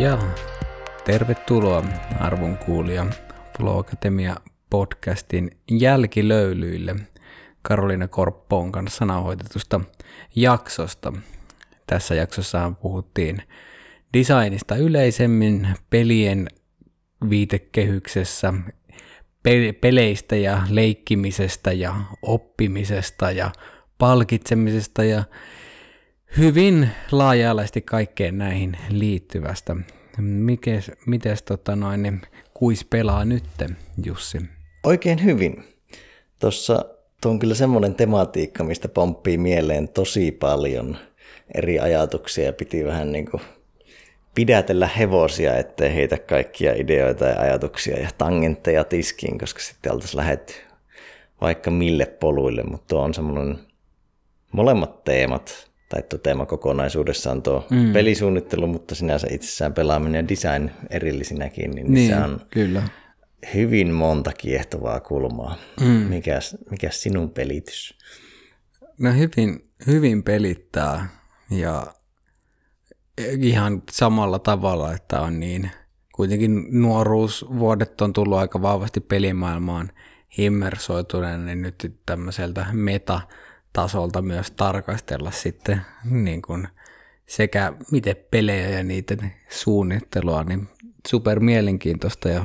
Ja tervetuloa arvon kuulija. Flow Academia podcastin jälkilöylyille Karoliina Korppoon kanssa nauhoitetusta jaksosta. Tässä jaksossa puhuttiin designista yleisemmin, pelien viitekehyksessä, peleistä ja leikkimisestä ja oppimisesta ja palkitsemisesta ja hyvin laaja-alaisesti kaikkeen näihin liittyvästä. Mikes, mites tota noin, niin kuis pelaa nyt, Jussi? Oikein hyvin. Tuossa on kyllä semmoinen tematiikka, mistä pomppii mieleen tosi paljon eri ajatuksia ja piti vähän niin kuin pidätellä hevosia, ettei heitä kaikkia ideoita ja ajatuksia ja tangentteja tiskiin, koska sitten oltaisiin lähetty vaikka mille poluille, mutta tuo on semmoinen molemmat teemat tai tuo teema kokonaisuudessaan tuo mm. pelisuunnittelu, mutta sinänsä itsessään pelaaminen ja design erillisinäkin, niin, niin se on kyllä. Hyvin monta kiehtovaa kulmaa. Mm. Mikäs, mikäs sinun pelitys? No hyvin, hyvin pelittää ja ihan samalla tavalla, että on niin, kuitenkin nuoruusvuodet on tullut aika vahvasti pelimaailmaan himmersoituneen, niin nyt tämmöiseltä meta tasolta myös tarkastella sitten niin kuin sekä miten pelejä ja niiden suunnittelua, niin super mielenkiintoista ja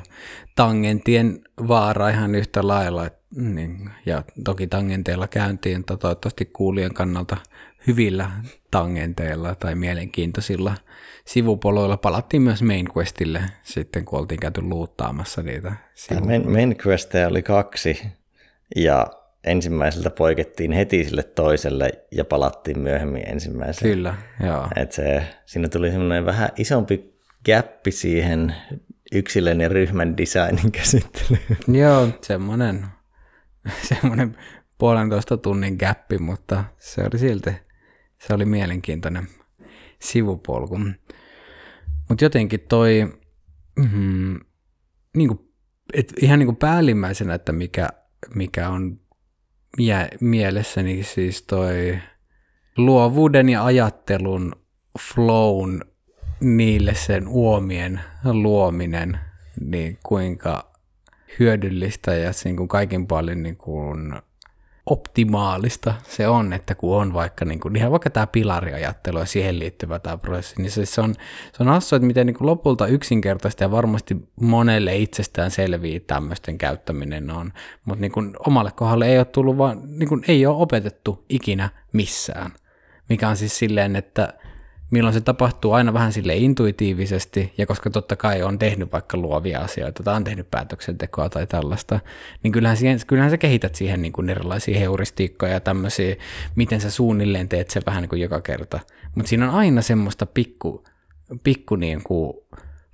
tangentien vaara ihan yhtä lailla. Niin, ja toki tangenteilla käyntiin, mutta toivottavasti kuulijan kannalta hyvillä tangenteilla tai mielenkiintoisilla sivupoloilla. Palattiin myös Main Questille sitten, kun oltiin käyty luuttaamassa niitä. Main, main Questeja oli kaksi ja ensimmäiseltä poikettiin heti sille toiselle ja palattiin myöhemmin ensimmäiselle. Kyllä, joo. Et se, siinä tuli semmoinen vähän isompi gappi siihen yksilön ja ryhmän designin käsittelyyn. Joo, semmoinen, semmoinen puolentoista tunnin gappi, mutta se oli silti, se oli mielenkiintoinen sivupolku. Mutta jotenkin toi, mm, niinku, et ihan niinku päällimmäisenä, että mikä, mikä on mie- mielessäni siis toi luovuuden ja ajattelun flown niille sen uomien luominen, niin kuinka hyödyllistä ja niin kuin kaikin paljon niin kuin optimaalista se on, että kun on vaikka niin kuin, ihan vaikka tämä pilariajattelu ja siihen liittyvä tämä prosessi, niin se, se on, se on hassu, että miten niin kuin lopulta yksinkertaista ja varmasti monelle itsestään selviä tämmöisten käyttäminen on, mutta niin kuin omalle kohdalle ei ole tullut vaan, niin kuin ei ole opetettu ikinä missään, mikä on siis silleen, että milloin se tapahtuu aina vähän sille intuitiivisesti, ja koska totta kai on tehnyt vaikka luovia asioita tai on tehnyt päätöksentekoa tai tällaista, niin kyllähän, siihen, kyllähän sä kehität siihen niin kuin erilaisia heuristiikkoja ja tämmöisiä, miten sä suunnilleen teet se vähän niin kuin joka kerta. Mutta siinä on aina semmoista pikku, pikku niin kuin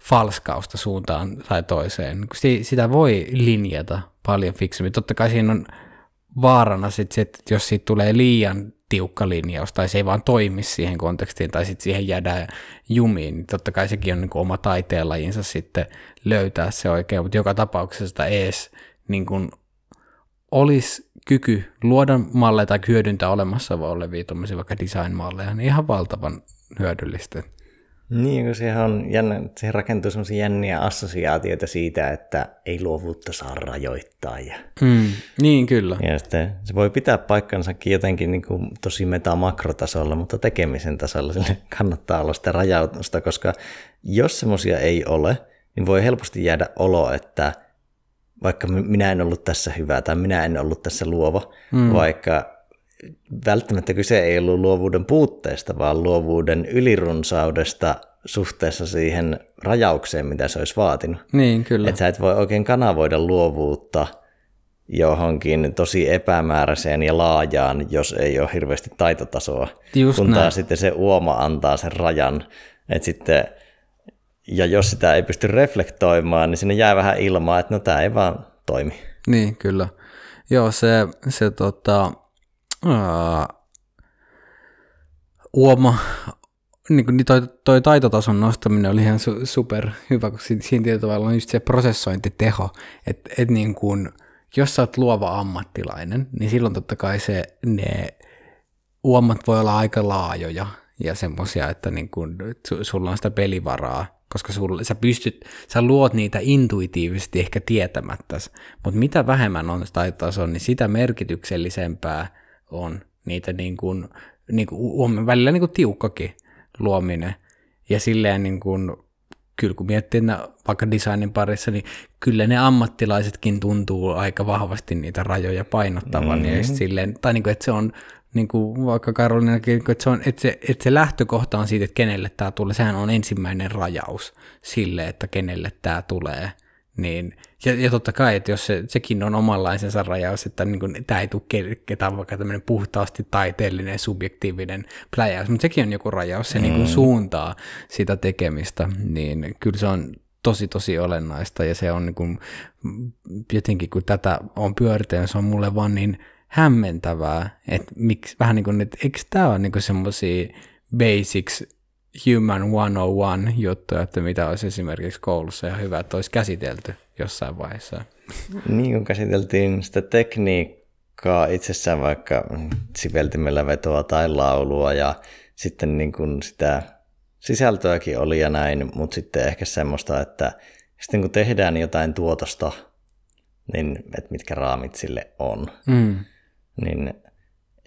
falskausta suuntaan tai toiseen. Sitä voi linjata paljon fiksummin. Totta kai siinä on vaarana sit se, että jos siitä tulee liian tiukka linjaus, tai se ei vaan toimi siihen kontekstiin, tai sitten siihen jäädään jumiin, niin totta kai sekin on niin kuin oma taiteenlajinsa sitten löytää se oikein, mutta joka tapauksessa ees niin kuin olisi kyky luoda malleja tai hyödyntää olemassa olevia vaikka design-malleja, niin ihan valtavan hyödyllistä. Niin, kun on jännä, siihen rakentuu sellaisia jänniä assosiaatioita siitä, että ei luovuutta saa rajoittaa. Ja, mm, niin, kyllä. Ja sitten se voi pitää paikkansakin jotenkin niin kuin tosi meta-makrotasolla, mutta tekemisen tasolla sille kannattaa olla sitä rajautusta, koska jos semmoisia ei ole, niin voi helposti jäädä olo, että vaikka minä en ollut tässä hyvä tai minä en ollut tässä luova, mm. vaikka välttämättä kyse ei ollut luovuuden puutteesta, vaan luovuuden ylirunsaudesta suhteessa siihen rajaukseen, mitä se olisi vaatinut. Niin, kyllä. Että sä et voi oikein kanavoida luovuutta johonkin tosi epämääräiseen ja laajaan, jos ei ole hirveästi taitotasoa. Just kun näin. taas sitten se uoma antaa sen rajan. Että sitten, ja jos sitä ei pysty reflektoimaan, niin sinne jää vähän ilmaa, että no tämä ei vaan toimi. Niin, kyllä. Joo, se, se tota, ää, uoma, niin kuin toi, toi taitotason nostaminen oli ihan su, super hyvä, koska siinä, tietyllä tavalla on just se prosessointiteho, että et niin kuin, jos sä oot luova ammattilainen, niin silloin totta kai se, ne uomat voi olla aika laajoja ja semmoisia, että niin kun, sulla on sitä pelivaraa, koska sulla, sä pystyt, sä luot niitä intuitiivisesti ehkä tietämättä, mutta mitä vähemmän on taitotaso, niin sitä merkityksellisempää on niitä niin kuin, niin kuin, välillä niin kuin tiukkakin luominen. Ja silleen niin kuin, kyllä kun miettii että vaikka designin parissa, niin kyllä ne ammattilaisetkin tuntuu aika vahvasti niitä rajoja painottavan. Mm-hmm. Ja silleen, tai niin kuin, että se on niin kuin vaikka Karolinakin, että se, on, että, se, että se lähtökohta on siitä, että kenelle tämä tulee. Sehän on ensimmäinen rajaus sille, että kenelle tämä tulee. Niin, ja, ja totta kai, että jos se, sekin on omanlaisensa rajaus, että niin kuin, tämä ei tule ketään vaikka tämmöinen puhtaasti taiteellinen, subjektiivinen pläjäys, mutta sekin on joku rajaus, se mm. niin kuin suuntaa sitä tekemistä, niin kyllä se on tosi tosi olennaista ja se on niin kuin, jotenkin kun tätä on pyöritellyt, se on mulle vaan niin hämmentävää, että miksi, vähän niin kuin, että eikö tämä ole niin semmoisia basics human 101 juttuja, että mitä olisi esimerkiksi koulussa ja hyvä, että olisi käsitelty jossain vaiheessa. Niin kuin käsiteltiin sitä tekniikkaa itsessään vaikka siveltimellä vetoa tai laulua ja sitten niin kuin sitä sisältöäkin oli ja näin, mutta sitten ehkä semmoista, että sitten kun tehdään jotain tuotosta, niin että mitkä raamit sille on. Mm niin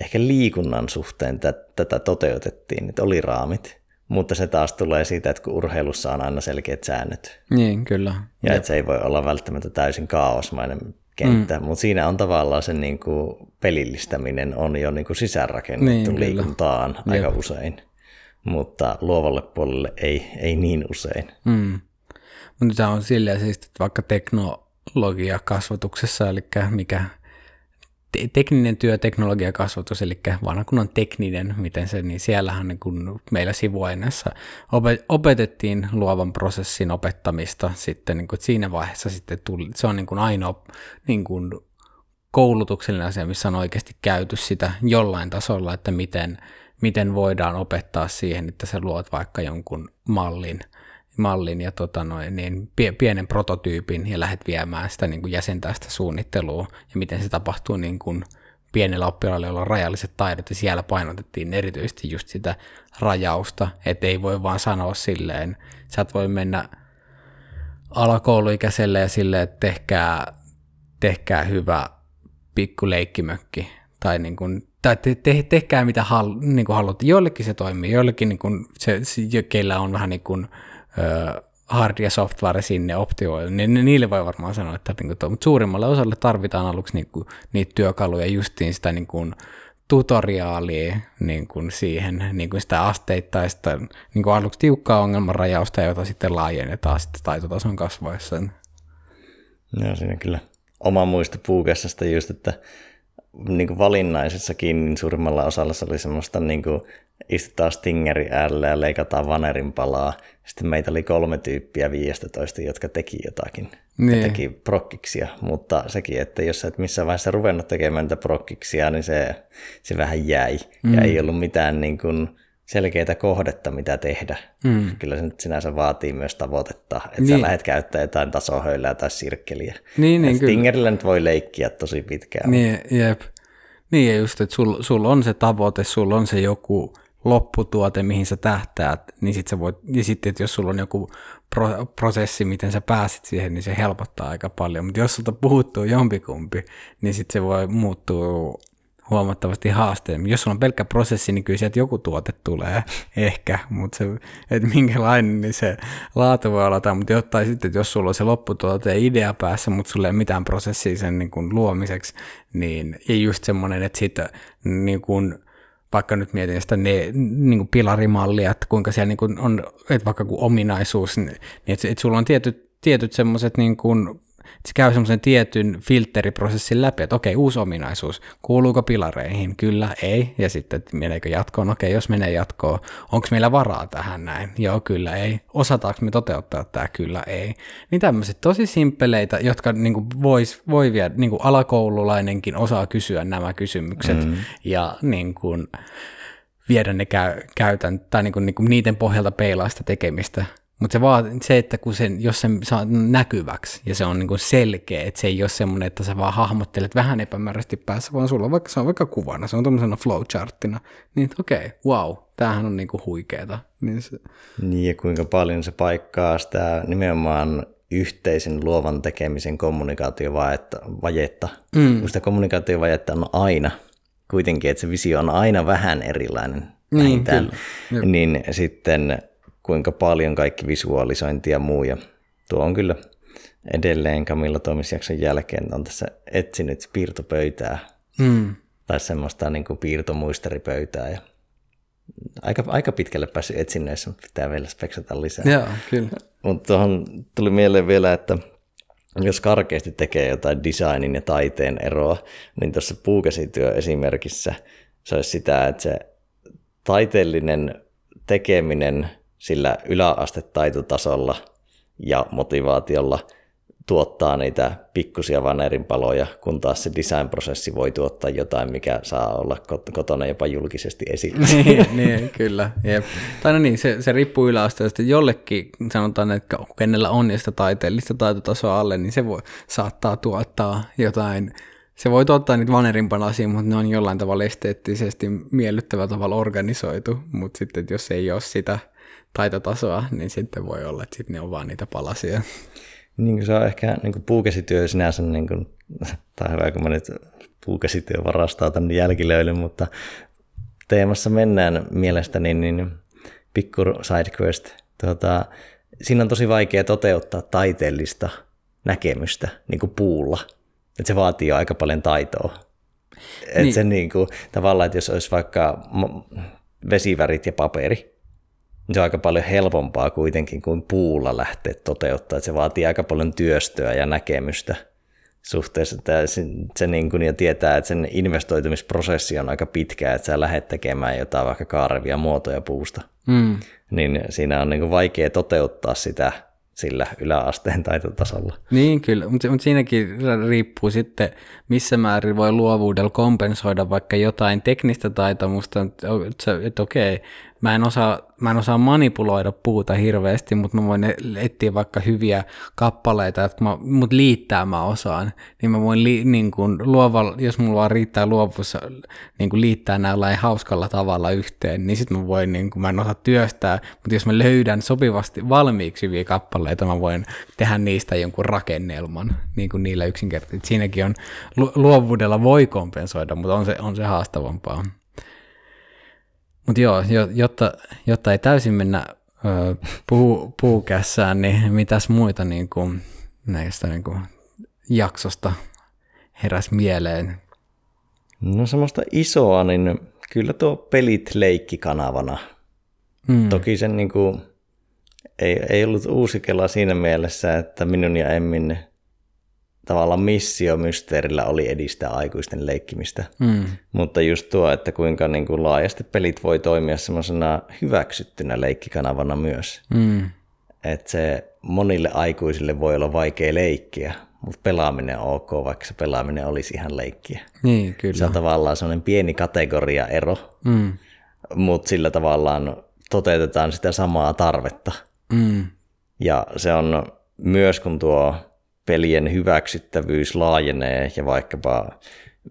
ehkä liikunnan suhteen tätä toteutettiin, että oli raamit, mutta se taas tulee siitä, että kun urheilussa on aina selkeät säännöt. Niin, kyllä. Ja että se ei voi olla välttämättä täysin kaosmainen kenttä, mm. mutta siinä on tavallaan se niin kuin pelillistäminen on jo niin kuin sisäänrakennettu niin, liikuntaan kyllä. aika Jep. usein, mutta luovalle puolelle ei, ei niin usein. Mm. Mutta tämä on silleen siis, että vaikka teknologia kasvatuksessa, eli mikä te- tekninen työ, teknologiakasvatus, eli vanha kun on tekninen, miten se, niin siellähän niin kun meillä sivuaineessa opetettiin luovan prosessin opettamista sitten, niin kun, siinä vaiheessa sitten tuli, se on niin kun ainoa niin kun koulutuksellinen asia, missä on oikeasti käyty sitä jollain tasolla, että miten, miten voidaan opettaa siihen, että sä luot vaikka jonkun mallin – mallin ja tota noin, niin pienen prototyypin ja lähdet viemään sitä niin kuin jäsentää sitä suunnittelua ja miten se tapahtuu niin kuin pienellä oppilailla, joilla on rajalliset taidot ja siellä painotettiin erityisesti just sitä rajausta, että ei voi vaan sanoa silleen, sä et voi mennä alakouluikäiselle ja silleen, että tehkää, tehkää hyvä pikku leikkimökki tai niin kuin, tai te, te, tehkää mitä hal, niin kuin haluatte. Joillekin se toimii, joillekin niin kuin se, se, keillä on vähän niin kuin ja software sinne optioida, niin niille voi varmaan sanoa, että niin kuin, mutta suurimmalle osalle tarvitaan aluksi niin kuin, niitä työkaluja justiin sitä niin kuin, tutoriaalia niin kuin siihen, niin kuin sitä asteittaista, niin kuin aluksi tiukkaa ongelmanrajausta, jota sitten laajennetaan sitten taitotason kasvaessa. Joo, siinä kyllä oma muisto puukessasta just, että niin kuin valinnaisessakin niin suurimmalla osalla se oli semmoista niin kuin istutaan stingeri äärelle ja leikataan vanerin palaa. Sitten meitä oli kolme tyyppiä 15, jotka teki jotakin. Niin. Ja teki prokkiksia, mutta sekin, että jos et missään vaiheessa ruvennut tekemään niitä prokkiksia, niin se, se vähän jäi. Mm. Ja ei ollut mitään niin kuin, selkeää kohdetta, mitä tehdä. Mm. Kyllä se nyt sinänsä vaatii myös tavoitetta, että niin. sä lähdet käyttää jotain tasohöylää tai sirkkeliä. Niin, niin, Stingerillä nyt voi leikkiä tosi pitkään. Niin, jep. Niin, ja just, että sulla sul on se tavoite, sulla on se joku lopputuote, mihin sä tähtäät, niin sit sä voit, ja sitten, että jos sulla on joku pro, prosessi, miten sä pääsit siihen, niin se helpottaa aika paljon. Mutta jos sulta puuttuu jompikumpi, niin sitten se voi muuttua huomattavasti haasteemmin. Jos sulla on pelkkä prosessi, niin kyllä sieltä joku tuote tulee ehkä, mutta se, että minkälainen, niin se laatu voi olla, mutta sitten, että jos sulla on se lopputuote idea päässä, mutta sulla ei ole mitään prosessia sen niin kuin luomiseksi, niin ja just semmoinen, että sitten niin kuin, vaikka nyt mietin sitä ne, niin kuin pilarimallia, että kuinka siellä niin kuin on, että vaikka kuin ominaisuus, niin että, että sulla on tietyt, tietyt semmoiset niin se käy semmoisen tietyn filteriprosessin läpi, että okei, uusi ominaisuus, kuuluuko pilareihin, kyllä, ei, ja sitten, että meneekö jatkoon, okei, jos menee jatkoon, onko meillä varaa tähän näin, joo, kyllä, ei, osataanko me toteuttaa tämä, kyllä, ei. Niin tämmöiset tosi simppeleitä, jotka niin kuin vois, voi vielä, niin kuin alakoululainenkin osaa kysyä nämä kysymykset, mm. ja niin kuin, viedä ne käy, käytän, tai niin kuin, niin kuin niiden pohjalta peilaa sitä tekemistä, mutta se, vaan, se, että kun sen, jos se saa näkyväksi ja se on niin selkeä, että se ei ole semmoinen, että sä vaan hahmottelet vähän epämääräisesti päässä, vaan sulla on vaikka, se on vaikka kuvana, se on tuommoisena flowcharttina, niin okei, okay, wow, tämähän on niin kuin huikeeta. Niin, se... niin ja kuinka paljon se paikkaa sitä nimenomaan yhteisen luovan tekemisen kommunikaatiovajetta. Mm. Kun sitä kommunikaatiovajetta on aina, kuitenkin, että se visio on aina vähän erilainen. Niin, kyllä. Niin sitten kuinka paljon kaikki visualisointi ja muu. Ja tuo on kyllä edelleen Kamilla toimisjakson jälkeen on tässä etsinyt piirtopöytää mm. tai semmoista niin kuin piirtomuisteripöytää ja aika, aika pitkälle päässyt etsinneissä, mutta pitää vielä speksata lisää. Joo, kyllä. Mutta tuohon tuli mieleen vielä, että jos karkeasti tekee jotain designin ja taiteen eroa, niin tuossa puukäsityö esimerkissä se olisi sitä, että se taiteellinen tekeminen – sillä yläastetaitotasolla ja motivaatiolla tuottaa niitä pikkusia vanerinpaloja, kun taas se design-prosessi voi tuottaa jotain, mikä saa olla kotona jopa julkisesti esillä. niin, niin, kyllä. Jep. Tai no niin, se, se riippuu yläasteesta. Jollekin sanotaan, että kenellä on ja sitä taiteellista taitotasoa alle, niin se voi, saattaa tuottaa jotain se voi tuottaa niitä vanerinpalasia, mutta ne on jollain tavalla esteettisesti miellyttävällä tavalla organisoitu, mutta sitten jos ei ole sitä taitotasoa, niin sitten voi olla, että sitten ne on vaan niitä palasia. Niin kuin se on ehkä niin kuin puukäsityö sinänsä, niin kuin, tai hyvä kun mä nyt puukäsityö varastaa tänne jälkilöille, mutta teemassa mennään mielestäni, niin pikku sidequest. Tuota, siinä on tosi vaikea toteuttaa taiteellista näkemystä niin kuin puulla. Et se vaatii jo aika paljon taitoa. Et niin. se niin kuin, tavallaan, että jos olisi vaikka vesivärit ja paperi, se on aika paljon helpompaa kuitenkin kuin puulla lähteä toteuttaa. Että se vaatii aika paljon työstöä ja näkemystä suhteessa. Että se, se niin kuin, ja tietää, että sen investoitumisprosessi on aika pitkä, että sä lähdet tekemään jotain vaikka kaarevia muotoja puusta. Mm. Niin siinä on niin kuin vaikea toteuttaa sitä sillä yläasteen taitotasolla. Niin kyllä, mutta, siinäkin riippuu sitten, missä määrin voi luovuudella kompensoida vaikka jotain teknistä taitomusta, että, että okei, mä en osaa mä en osaa manipuloida puuta hirveästi, mutta mä voin etsiä vaikka hyviä kappaleita, että mä, mut liittää mä osaan, niin mä voin li, niin kun, luova, jos mulla vaan riittää luovuus niin kun liittää näillä hauskalla tavalla yhteen, niin sitten mä voin, niin kun, mä en osaa työstää, mutta jos mä löydän sopivasti valmiiksi hyviä kappaleita, mä voin tehdä niistä jonkun rakennelman, niin kuin niillä yksinkertaisesti. Siinäkin on, luovuudella voi kompensoida, mutta on se, on se haastavampaa. Mutta joo, jotta, jotta ei täysin mennä puu, puukässään, niin mitäs muita niin kuin, näistä niin kuin, jaksosta heräs mieleen? No semmoista isoa, niin kyllä tuo pelit leikkikanavana. Mm. Toki sen niin kuin, ei, ei ollut uusi kela siinä mielessä, että minun ja Emmin tavallaan missio mysteerillä oli edistää aikuisten leikkimistä. Mm. Mutta just tuo, että kuinka niin kuin laajasti pelit voi toimia semmoisena hyväksyttynä leikkikanavana myös. Mm. Että se monille aikuisille voi olla vaikea leikkiä, mutta pelaaminen on ok, vaikka se pelaaminen olisi ihan leikkiä. Niin, kyllä. Se on tavallaan semmoinen pieni kategoriaero, mm. mutta sillä tavallaan toteutetaan sitä samaa tarvetta. Mm. Ja se on myös, kun tuo pelien hyväksyttävyys laajenee ja vaikkapa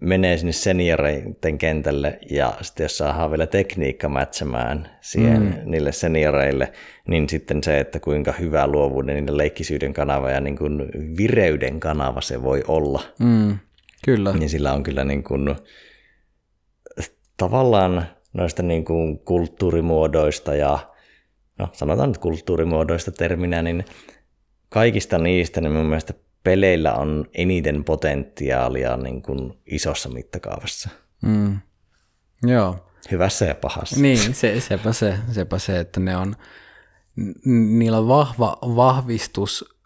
menee sinne senioreiden kentälle ja sitten jos saadaan vielä tekniikka mätsämään siihen mm. niille senioreille, niin sitten se, että kuinka hyvä luovuuden ja leikkisyyden kanava ja niin kuin vireyden kanava se voi olla. Mm. Kyllä. Niin sillä on kyllä niin kuin, tavallaan noista niin kuin kulttuurimuodoista ja no sanotaan nyt kulttuurimuodoista terminä, niin kaikista niistä niin mun mielestä peleillä on eniten potentiaalia niin kuin isossa mittakaavassa. Mm. Joo. Hyvässä ja pahassa. Niin, se, sepä, se, sepä se, että ne on, niillä on vahva vahvistus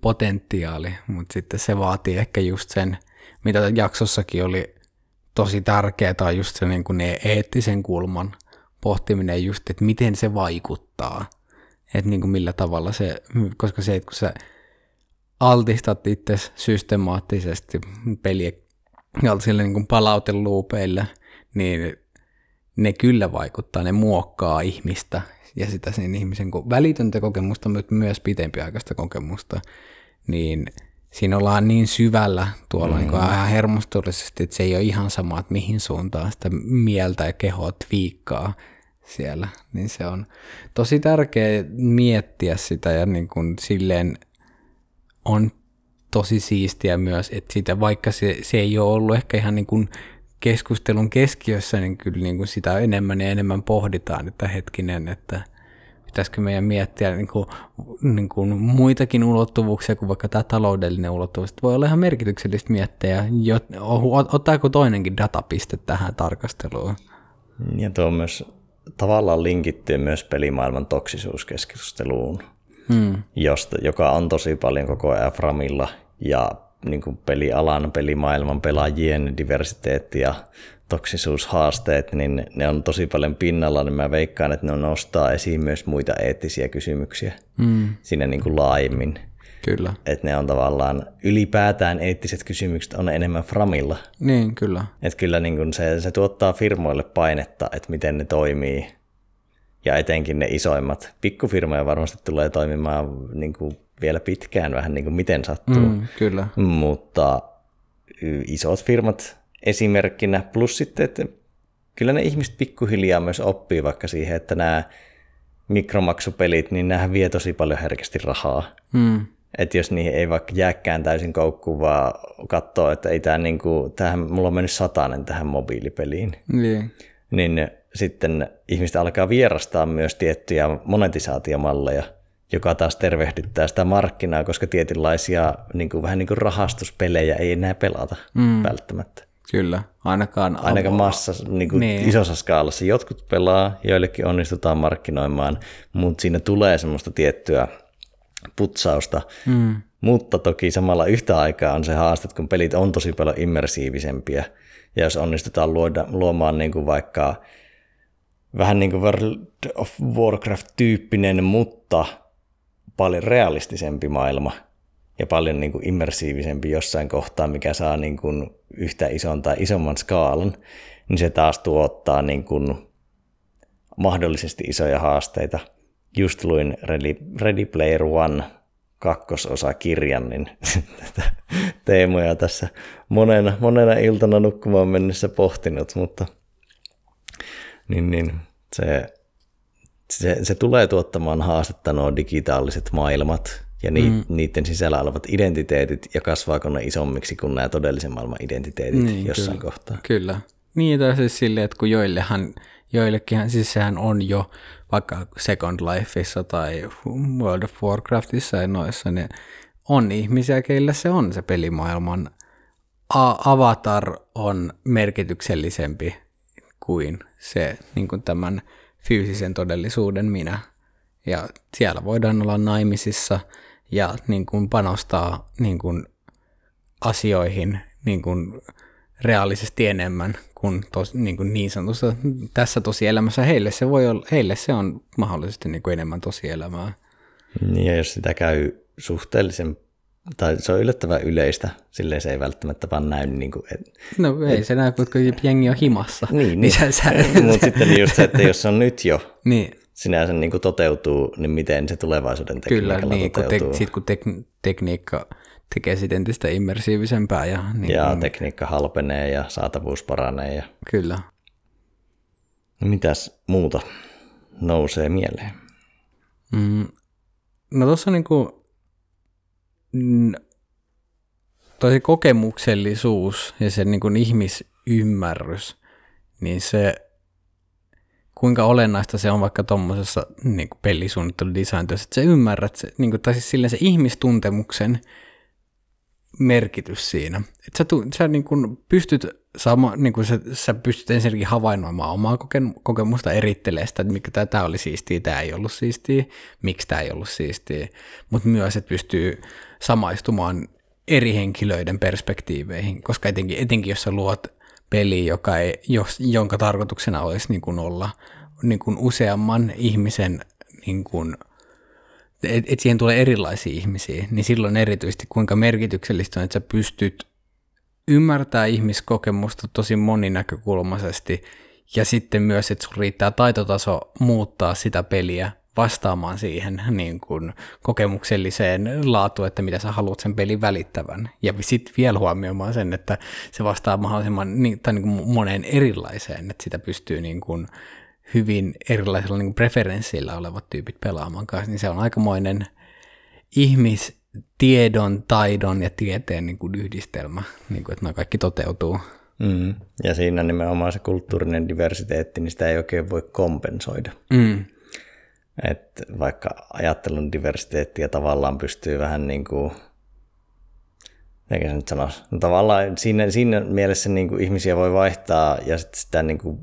potentiaali, mutta sitten se vaatii ehkä just sen, mitä jaksossakin oli tosi tärkeää, on just se niin kuin ne eettisen kulman pohtiminen just, että miten se vaikuttaa, että niin kuin millä tavalla se, koska se, että kun sä altistat itse systemaattisesti peliä sille niin palauteluupeille, niin ne kyllä vaikuttaa, ne muokkaa ihmistä ja sitä sen ihmisen välitöntä kokemusta, mutta myös pitempiaikaista kokemusta, niin siinä ollaan niin syvällä tuolla mm. niin kuin ihan hermostollisesti, että se ei ole ihan sama, että mihin suuntaan sitä mieltä ja kehoa twiikkaa siellä. Niin se on tosi tärkeää miettiä sitä ja niin kuin silleen on tosi siistiä myös, että sitä, vaikka se, se ei ole ollut ehkä ihan niin kuin keskustelun keskiössä, niin kyllä niin kuin sitä enemmän ja enemmän pohditaan, että hetkinen, että pitäisikö meidän miettiä niin kuin, niin kuin muitakin ulottuvuuksia kuin vaikka tämä taloudellinen ulottuvuus. Voi olla ihan merkityksellistä miettiä, ottaako toinenkin datapiste tähän tarkasteluun. Ja tuo myös tavallaan linkittyy myös pelimaailman toksisuuskeskusteluun, hmm. josta, joka on tosi paljon koko ajan Framilla ja niin kuin pelialan, pelimaailman, pelaajien diversiteetti ja toksisuushaasteet, niin ne on tosi paljon pinnalla, niin mä veikkaan, että ne nostaa esiin myös muita eettisiä kysymyksiä mm. siinä niin kuin laajemmin. Kyllä. Että ne on tavallaan, ylipäätään eettiset kysymykset on enemmän framilla. Niin, kyllä. Että kyllä niin kuin se, se tuottaa firmoille painetta, että miten ne toimii. Ja etenkin ne isoimmat. Pikkufirmoja varmasti tulee toimimaan niin kuin vielä pitkään vähän niin kuin miten sattuu. Mm, kyllä. Mutta isot firmat esimerkkinä, plus sitten, että kyllä ne ihmiset pikkuhiljaa myös oppii vaikka siihen, että nämä mikromaksupelit, niin nämähän vie tosi paljon herkästi rahaa. Mm. Että jos niihin ei vaikka jääkään täysin koukkuun, vaan katsoo, että ei tämä niinku, tämähän, mulla on mennyt satanen tähän mobiilipeliin, niin, niin sitten ihmiset alkaa vierastaa myös tiettyjä monetisaatiomalleja, joka taas tervehdyttää sitä markkinaa, koska tietynlaisia niin kuin, vähän niin kuin rahastuspelejä ei enää pelata mm. välttämättä. Kyllä, ainakaan... Ainakaan massa, niin kuin niin. isossa skaalassa. Jotkut pelaa, joillekin onnistutaan markkinoimaan, mutta siinä tulee semmoista tiettyä putsausta. Mm. Mutta toki samalla yhtä aikaa on se haaste, kun pelit on tosi paljon immersiivisempiä. Ja jos onnistutaan luoda, luomaan niin kuin vaikka vähän niin kuin World of Warcraft-tyyppinen, mutta paljon realistisempi maailma ja paljon niin kuin immersiivisempi jossain kohtaa, mikä saa niin kuin yhtä ison tai isomman skaalan, niin se taas tuottaa niin kuin mahdollisesti isoja haasteita. Just luin Ready, Ready Player One kakkososa kirjan, niin tätä teemoja tässä monena, monena iltana nukkumaan mennessä pohtinut, mutta niin, niin, se, se, se tulee tuottamaan haastetta nuo digitaaliset maailmat, ja ni, mm. niiden sisällä olevat identiteetit ja kasvaako ne isommiksi kuin nämä todellisen maailman identiteetit niin, jossain kyllä, kohtaa. Kyllä. Niin, tai siis silleen, että kun joillehan, joillekin, siis sehän on jo vaikka Second Lifeissa tai World of Warcraftissa ja noissa, niin on ihmisiä, keillä se on se pelimaailman avatar on merkityksellisempi kuin se niin kuin tämän fyysisen todellisuuden minä. Ja siellä voidaan olla naimisissa ja niin kuin panostaa niin kuin asioihin niin kuin reaalisesti enemmän kuin, tos, niin, kuin niin sanotussa tässä tosielämässä. Heille se, voi olla, heille se on mahdollisesti niin kuin enemmän tosielämää. Niin ja jos sitä käy suhteellisen, tai se on yllättävän yleistä, silleen se ei välttämättä vaan näy. Niin kuin, et, no ei et, se näy, kun jengi on himassa. Niin, niin, niin sä, sä, mutta sitten just se, että jos se on nyt jo, niin sinänsä niin kuin toteutuu, niin miten se tulevaisuuden tekniikalla Kyllä, niin, toteutuu. Kun te, sit kun tek- tekniikka tekee sitten entistä immersiivisempää. Ja, niin ja tekniikka halpenee ja saatavuus paranee. Ja... Kyllä. Mitäs muuta nousee mieleen? Mm, no tuossa niinku, tosi kokemuksellisuus ja se niinku ihmisymmärrys, niin se kuinka olennaista se on vaikka tuommoisessa niin pelisuunnitteludesign-työssä, että sä ymmärrät, se, niin kuin, tai siis se ihmistuntemuksen merkitys siinä. Että sä, tu, sä niin kuin pystyt sama, niin kuin sä, sä pystyt ensinnäkin havainnoimaan omaa kokemusta, erittelee sitä, että mikä tämä oli siistiä, tämä ei ollut siistiä, miksi tämä ei ollut siistiä, mutta myös, että pystyy samaistumaan eri henkilöiden perspektiiveihin, koska etenkin, etenkin jos sä luot peli, joka ei, jos, jonka tarkoituksena olisi niin kuin olla niin kuin useamman ihmisen, niin kuin, että et siihen tulee erilaisia ihmisiä, niin silloin erityisesti kuinka merkityksellistä on, että sä pystyt ymmärtää ihmiskokemusta tosi moninäkökulmaisesti ja sitten myös, että sun riittää taitotaso muuttaa sitä peliä vastaamaan siihen niin kuin kokemukselliseen laatuun, että mitä sä haluat sen pelin välittävän. Ja sitten vielä huomioimaan sen, että se vastaa mahdollisimman niin, tai niin kuin moneen erilaiseen, että sitä pystyy niin kuin hyvin erilaisilla niin preferenssillä olevat tyypit pelaamaan kanssa, niin se on aikamoinen ihmistiedon, taidon ja tieteen niin kuin yhdistelmä, niin kuin, että nämä kaikki toteutuu. Mm. Ja siinä nimenomaan se kulttuurinen diversiteetti, niin sitä ei oikein voi kompensoida. Mm. Että vaikka ajattelun diversiteettiä tavallaan pystyy vähän niin kuin, se nyt sanoisi, no tavallaan siinä, siinä mielessä niin kuin ihmisiä voi vaihtaa ja sitten sitä niin kuin,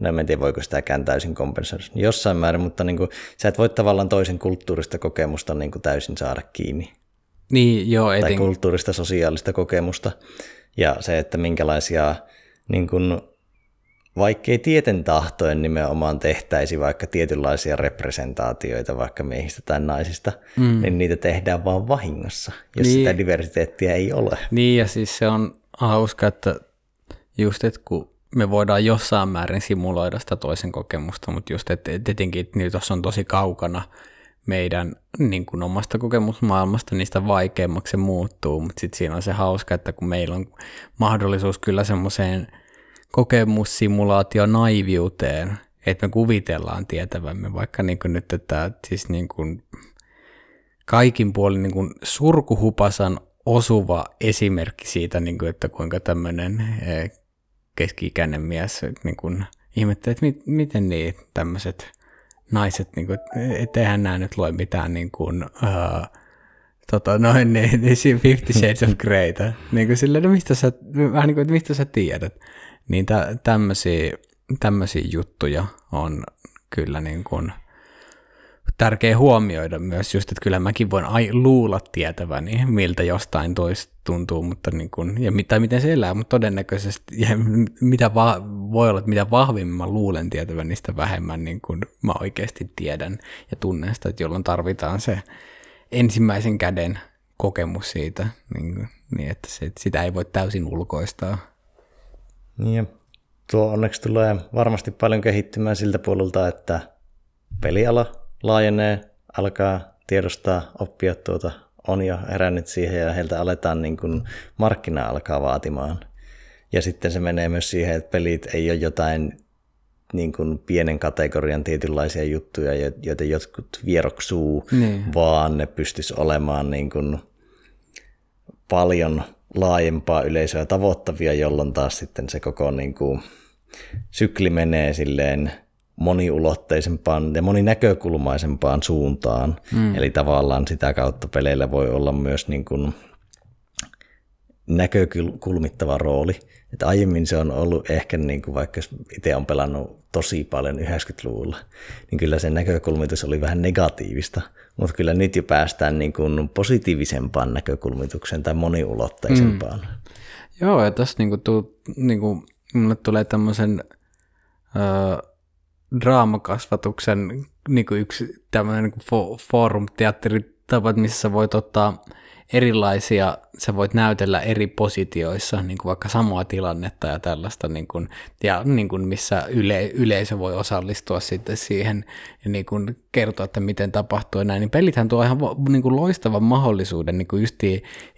no en tiedä voiko sitäkään täysin kompensoida jossain määrin, mutta niin kuin, sä et voi tavallaan toisen kulttuurista kokemusta niin kuin täysin saada kiinni. Niin, joo, eten... Tai kulttuurista sosiaalista kokemusta. Ja se, että minkälaisia niin kuin, vaikkei tieten tahtoen nimenomaan tehtäisi vaikka tietynlaisia representaatioita vaikka miehistä tai naisista, mm. niin niitä tehdään vaan vahingossa, jos niin. sitä diversiteettiä ei ole. Niin, ja siis se on hauska, että just, että kun me voidaan jossain määrin simuloida sitä toisen kokemusta, mutta just, että tietenkin että nyt on tosi kaukana meidän niin kuin omasta kokemusmaailmasta, niistä vaikeammaksi se muuttuu, mutta sitten siinä on se hauska, että kun meillä on mahdollisuus kyllä semmoiseen – kokemussimulaatio naiviuteen, että me kuvitellaan tietävämme, vaikka niin kuin nyt, että siis niin kuin kaikin puolin niin kuin surkuhupasan osuva esimerkki siitä, niin kuin, että kuinka tämmöinen e, keski-ikäinen mies niin kuin ihmettelee, että mit, miten niin tämmöiset naiset, niin kuin, etteihän nämä nyt lue mitään niin kuin, uh, tota, noin niin, niin Fifty Shades of Greytä. niin kuin silleen, no mistä sä, vähän niin kuin, että mistä sä tiedät. Niin tä, tämmöisiä, tämmöisiä juttuja on kyllä niin kuin tärkeä huomioida myös just, että kyllä mäkin voin ai, luulla tietäväni, miltä jostain toista tuntuu, mutta niin kuin, ja mitä, miten se elää, mutta todennäköisesti, ja mitä va, voi olla, että mitä vahvimmin mä luulen tietävän, niistä vähemmän niin kuin mä oikeasti tiedän ja tunnen sitä, että jolloin tarvitaan se ensimmäisen käden kokemus siitä, niin, kuin, niin että se, että sitä ei voi täysin ulkoistaa. Niin ja tuo onneksi tulee varmasti paljon kehittymään siltä puolelta, että peliala laajenee, alkaa tiedostaa, oppia tuota, on jo herännyt siihen ja heiltä aletaan niin kuin markkina alkaa vaatimaan. Ja sitten se menee myös siihen, että pelit ei ole jotain niin kuin pienen kategorian tietynlaisia juttuja, joita jotkut vieroksuu, niin. vaan ne pystyisi olemaan niin kuin paljon laajempaa yleisöä tavoittavia, jolloin taas sitten se koko niin kuin, sykli menee silleen moniulotteisempaan ja moninäkökulmaisempaan suuntaan. Mm. Eli tavallaan sitä kautta peleillä voi olla myös niin kuin näkökulmittava rooli. Että aiemmin se on ollut ehkä, niin kuin vaikka itse on pelannut tosi paljon 90-luvulla, niin kyllä se näkökulmitus oli vähän negatiivista. Mutta kyllä nyt jo päästään niin kuin positiivisempaan näkökulmitukseen tai moniulotteisempaan. Mm. Joo, ja tässä niin kuin, tuu, niin kuin, mulle tulee tämmöisen äh, draamakasvatuksen niin kuin yksi tämmöinen niin fo- forum-teatteritapa, missä voit ottaa erilaisia, sä voit näytellä eri positioissa, niin kuin vaikka samaa tilannetta ja tällaista, niin kuin, ja niin kuin missä yle, yleisö voi osallistua sitten siihen ja niin kuin kertoa, että miten tapahtuu ja näin, niin pelithän tuo ihan niin kuin loistavan mahdollisuuden niin kuin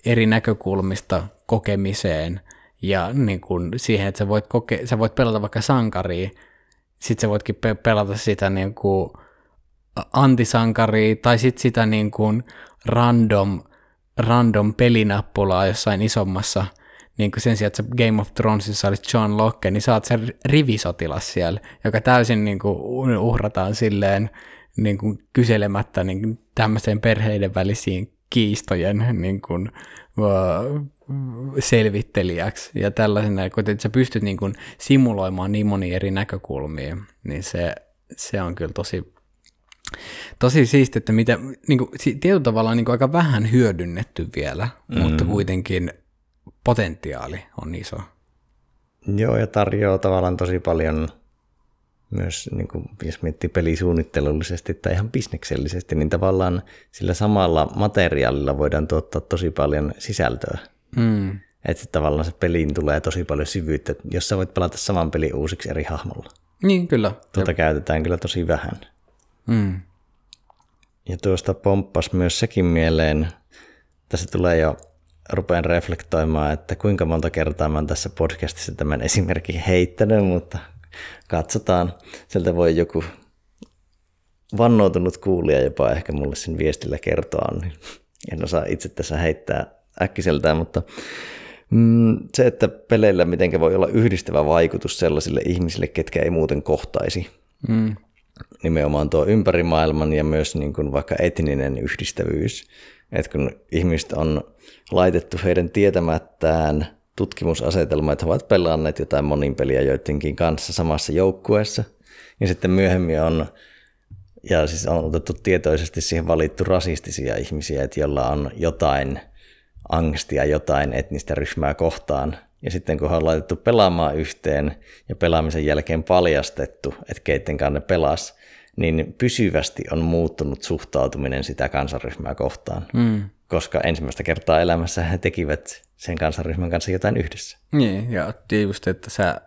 eri näkökulmista kokemiseen ja niin kuin siihen, että sä voit, koke, sä voit pelata vaikka sankaria, sitten sä voitkin pe- pelata sitä niin kuin antisankaria tai sitten sitä niin kuin random random pelinappulaa jossain isommassa, niin kuin sen sijaan, että Game of Thronesissa olisi John Locke, niin saat sen rivisotilas siellä, joka täysin niin kuin uhrataan silleen niin kuin kyselemättä niin tämmöiseen perheiden välisiin kiistojen niin kuin, selvittelijäksi ja tällaisena, kun sä pystyt niin kuin simuloimaan niin monia eri näkökulmia, niin se, se on kyllä tosi, Tosi siisti, että mitä, niin kuin, tietyllä tavalla niin kuin aika vähän hyödynnetty vielä, mm. mutta kuitenkin potentiaali on iso. Joo, ja tarjoaa tavallaan tosi paljon myös, niin kuin, jos miettii pelisuunnittelullisesti tai ihan bisneksellisesti, niin tavallaan sillä samalla materiaalilla voidaan tuottaa tosi paljon sisältöä. Mm. Että tavallaan se peliin tulee tosi paljon syvyyttä, jos sä voit pelata saman pelin uusiksi eri hahmolla. Niin, kyllä. Tuota ja... käytetään kyllä tosi vähän. Mm. Ja tuosta pomppas myös sekin mieleen, tässä tulee jo, rupean reflektoimaan, että kuinka monta kertaa mä oon tässä podcastissa tämän esimerkin heittänyt, mutta katsotaan. Sieltä voi joku vannoutunut kuulija jopa ehkä mulle sen viestillä kertoa, niin en osaa itse tässä heittää äkkiseltään, mutta mm, se, että peleillä miten voi olla yhdistävä vaikutus sellaisille ihmisille, ketkä ei muuten kohtaisi. Mm. Nimenomaan tuo ympärimaailman ja myös niin kuin vaikka etninen yhdistävyys. Että kun ihmiset on laitettu heidän tietämättään tutkimusasetelma, että he ovat pelanneet jotain monin peliä joidenkin kanssa samassa joukkueessa. Ja sitten myöhemmin on, ja siis on otettu tietoisesti siihen valittu rasistisia ihmisiä, että jolla on jotain angstia jotain etnistä ryhmää kohtaan. Ja sitten kun on laitettu pelaamaan yhteen ja pelaamisen jälkeen paljastettu, että keitten ne pelas, niin pysyvästi on muuttunut suhtautuminen sitä kansanryhmää kohtaan. Mm. Koska ensimmäistä kertaa elämässä he tekivät sen kansanryhmän kanssa jotain yhdessä. Niin, ja just, että sä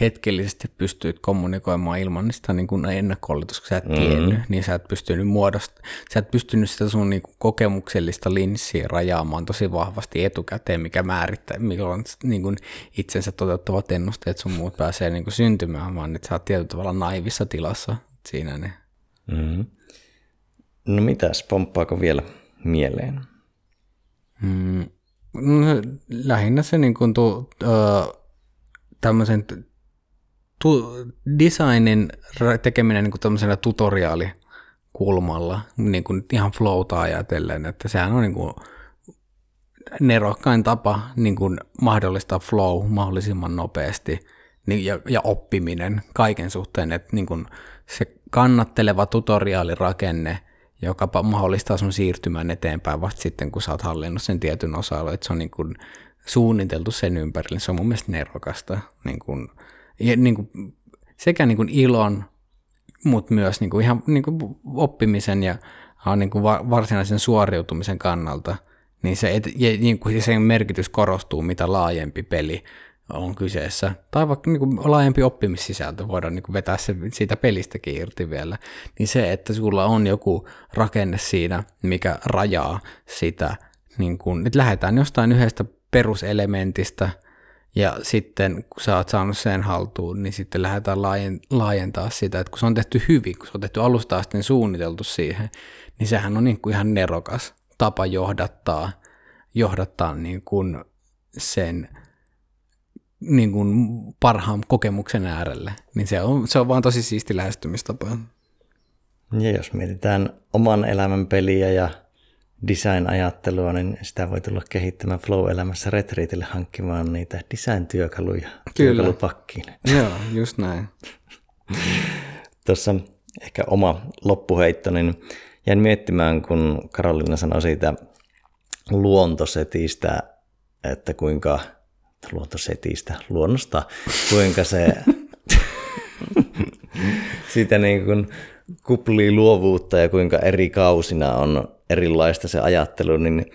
hetkellisesti pystyit kommunikoimaan ilman sitä niin kuin ennakkooletus, kun sä et mm. tiennyt, niin sä et pystynyt muodosta, sä et pystynyt sitä sun niin kuin kokemuksellista linssiä rajaamaan tosi vahvasti etukäteen, mikä määrittää, mikä on niin kuin itsensä toteuttavat ennusteet, sun muut pääsee niin kuin syntymään, vaan että sä oot tietyllä tavalla naivissa tilassa siinä. Niin. Mm. No mitäs, pomppaako vielä mieleen? Mm. No, lähinnä se niin kuin tu, uh, tämmöisen tu, designin tekeminen niin kuin tämmöisellä tutoriaalikulmalla, niin kuin ihan flowta ajatellen, että sehän on niin kuin nerokkain tapa niin kuin mahdollistaa flow mahdollisimman nopeasti niin, ja, ja oppiminen kaiken suhteen, että niin kuin se kannatteleva tutoriaalirakenne, joka mahdollistaa sun siirtymään eteenpäin vasta sitten, kun sä oot hallinnut sen tietyn osa että se on niin kuin suunniteltu sen ympärille, se on mun mielestä nerokasta, niin kuin, ja niin kuin, sekä niin kuin ilon, mutta myös niin kuin ihan niin kuin oppimisen ja niin kuin varsinaisen suoriutumisen kannalta, niin se, et, ja niin kuin sen merkitys korostuu, mitä laajempi peli on kyseessä. Tai vaikka niin kuin laajempi oppimissisältö, voidaan niin kuin vetää se siitä pelistäkin irti vielä. Niin se, että sulla on joku rakenne siinä, mikä rajaa sitä, niin kuin, että lähdetään jostain yhdestä peruselementistä – ja sitten kun sä oot saanut sen haltuun, niin sitten lähdetään laajentaa sitä, että kun se on tehty hyvin, kun se on tehty alusta asti suunniteltu siihen, niin sehän on niin kuin ihan nerokas tapa johdattaa, johdattaa niin kuin sen niin kuin parhaan kokemuksen äärelle. Niin se on, se on vaan tosi siisti lähestymistapa. Ja jos mietitään oman elämän peliä ja design-ajattelua, niin sitä voi tulla kehittämään Flow-elämässä retriitille hankkimaan niitä design-työkaluja työkalupakkiin. Joo, just näin. Tuossa ehkä oma loppuheitto, niin jäin miettimään, kun Karolina sanoi siitä luontosetistä, että kuinka, luontosetistä, luonnosta, kuinka se siitä niin kuin kuplii luovuutta ja kuinka eri kausina on erilaista se ajattelu, niin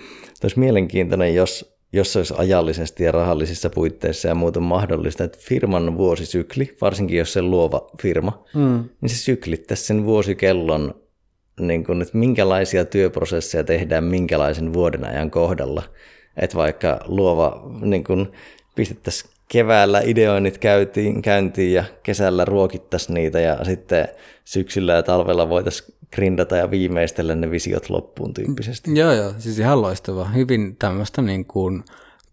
olisi mielenkiintoinen, jos, jos se olisi ajallisesti ja rahallisissa puitteissa ja muuten mahdollista, että firman vuosisykli, varsinkin jos se luova firma, mm. niin se syklittäisi sen vuosikellon, niin kuin, että minkälaisia työprosesseja tehdään minkälaisen vuoden ajan kohdalla. Että vaikka luova niin kuin, pistettäisiin keväällä ideoinnit käytiin, käyntiin ja kesällä ruokittaisiin niitä ja sitten syksyllä ja talvella voitaisiin grindata ja viimeistellä ne visiot loppuun tyyppisesti. Joo, joo, siis ihan loistavaa. Hyvin tämmöistä niin kuin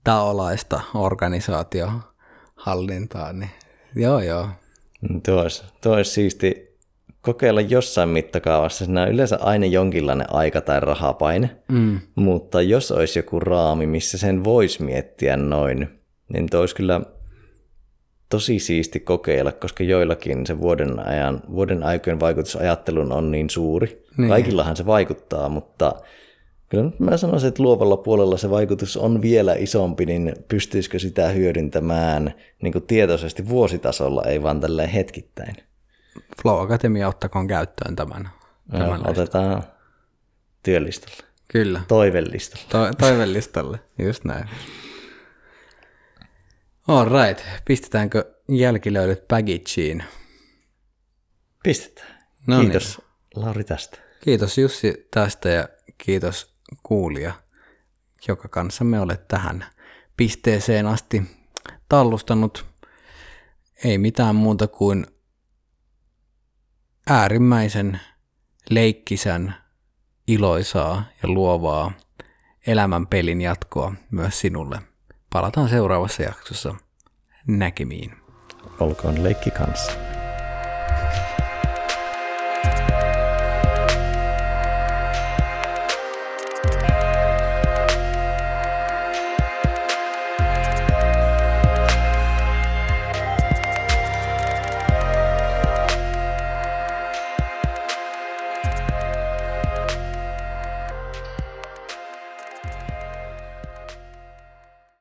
taolaista organisaatiohallintaa, niin joo, joo. Tuo olisi, tuo olisi siisti kokeilla jossain mittakaavassa. Siinä on yleensä aina jonkinlainen aika- tai rahapaine, mm. mutta jos olisi joku raami, missä sen voisi miettiä noin, niin tuo olisi kyllä tosi siisti kokeilla, koska joillakin se vuoden, ajan, vuoden aikojen vaikutusajattelun on niin suuri. Niin. Kaikillahan se vaikuttaa, mutta kyllä mä sanoisin, että luovalla puolella se vaikutus on vielä isompi, niin pystyisikö sitä hyödyntämään niin kuin tietoisesti vuositasolla, ei vaan tälleen hetkittäin. Flow Academia ottakoon käyttöön tämän. tämän no, otetaan työlistalle. Kyllä. Toivelistalle. To- toivelistalle, just näin. All right. Pistetäänkö jälkilöidyt packageen? Pistetään. No niin. Kiitos niin. Lauri tästä. Kiitos Jussi tästä ja kiitos kuulija, joka kanssa me olet tähän pisteeseen asti tallustanut. Ei mitään muuta kuin äärimmäisen leikkisän, iloisaa ja luovaa elämän pelin jatkoa myös sinulle. Palataan seuraavassa jaksossa näkemiin. Olkoon leikki kanssa.